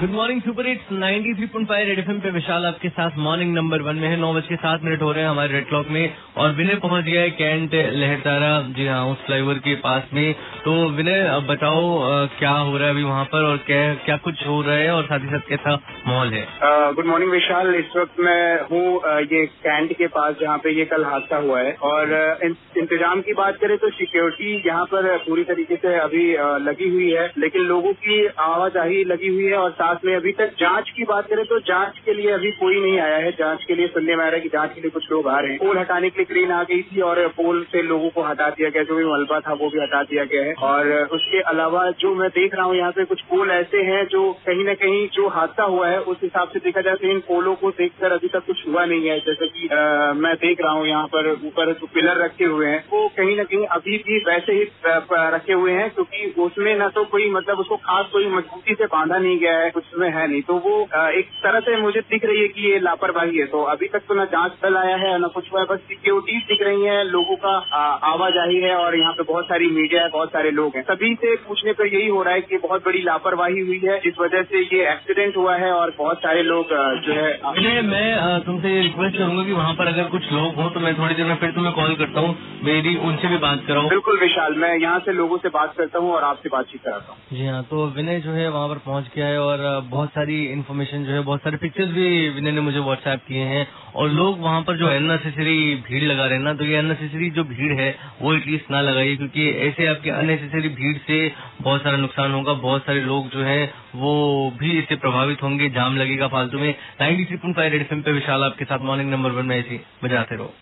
Good morning super hits 93.5 red FM पे विशाल आपके साथ। मॉर्निंग नंबर वन में है। नौ बज के सात मिनट हो रहे हैं हमारे रेड क्लॉक में। और विनय पहुँच गया है कैंट लहरतारा जी हाँ उस फ्लाईओवर के पास में। तो विनय बताओ क्या हो रहा है अभी वहाँ पर? और क्या क्या कुछ हो रहा है? और साथ ही साथ कैसा माहौल है? Good morning Vishal. इस वक्त मैं हूँ ये कैंट के पास, जहाँ पे ये कल हादसा हुआ है। और इंतज़ाम की बात करें तो सिक्योरिटी यहाँ पर पूरी तरीके से अभी लगी हुई है। लेकिन लोगों की आवाजाही लगी हुई है और साथ में अभी तक जाँच की बात करें तो जाँच के लिए अभी कोई नहीं आया है। जाँच के लिए सुनने में आ रहा है कि जाँच के लिए कुछ लोग आ रहे हैं। पोल हटाने के लिए क्रेन आ गई थी और पोल से लोगों को हटा दिया गया, जो भी मलबा था वो भी हटा दिया गया है। और उसके अलावा जो मैं देख रहा हूँ, यहाँ पे कुछ पोल ऐसे हैं जो कहीं न कहीं जो हादसा हुआ है, उस हिसाब से देखा जाए तो इन पोलों को देखकर अभी तक कुछ हुआ नहीं है। जैसे कि मैं देख रहा हूँ यहाँ पर ऊपर जो पिलर रखे हुए हैं, वो कहीं न कहीं अभी भी वैसे ही रखे हुए हैं, क्योंकि उसमें न तो कोई मतलब उसको खास कोई मजबूती से बांधा नहीं गया है कुछ उसमें है नहीं। तो वो एक तरह से मुझे दिख रही है कि ये लापरवाही है। तो अभी तक तो ना जाँच दल आया है न कुछ हुआ है बस सिक्योरिटीज दिख रही है लोगों का आवाजाही है और यहाँ पे बहुत सारी मीडिया है बहुत सारे लोग हैं। सभी से पूछने पर यही हो रहा है कि बहुत बड़ी लापरवाही हुई है। इस वजह से ये एक्सीडेंट हुआ है और बहुत सारे लोग जो है मैं तुमसे ये रिक्वेस्ट करूँगा कि वहाँ पर अगर कुछ लोग हो तो मैं थोड़ी देर में फिर तुम्हें कॉल करता हूँ। मेरी उनसे भी बात कराऊँ बिल्कुल विशाल मैं यहाँ से लोगों से बात करता हूँ और आपसे बातचीत कराता हूँ। जी हाँ तो विनय जो है वहाँ पर पहुँच गया है और बहुत सारी इन्फॉर्मेशन जो है, बहुत सारे पिक्चर्स भी विनय ने मुझे व्हाट्सएप किए हैं और लोग वहाँ पर जो अननेसेसरी भीड़ लगा रहे हैं ना तो ये अननेसेसरी जो भीड़ है, वो एटलीस्ट ना लगाइए, क्योंकि ऐसे आपके अननेसेसरी भीड़ से बहुत सारा नुकसान होगा, बहुत सारे लोग जो है, वो भी इससे प्रभावित होंगे, जाम लगेगा फालतू में। 93.5 रेड एफएम पे विशाल आपके साथ मॉर्निंग नंबर वन में ऐसी, बजाते रहो।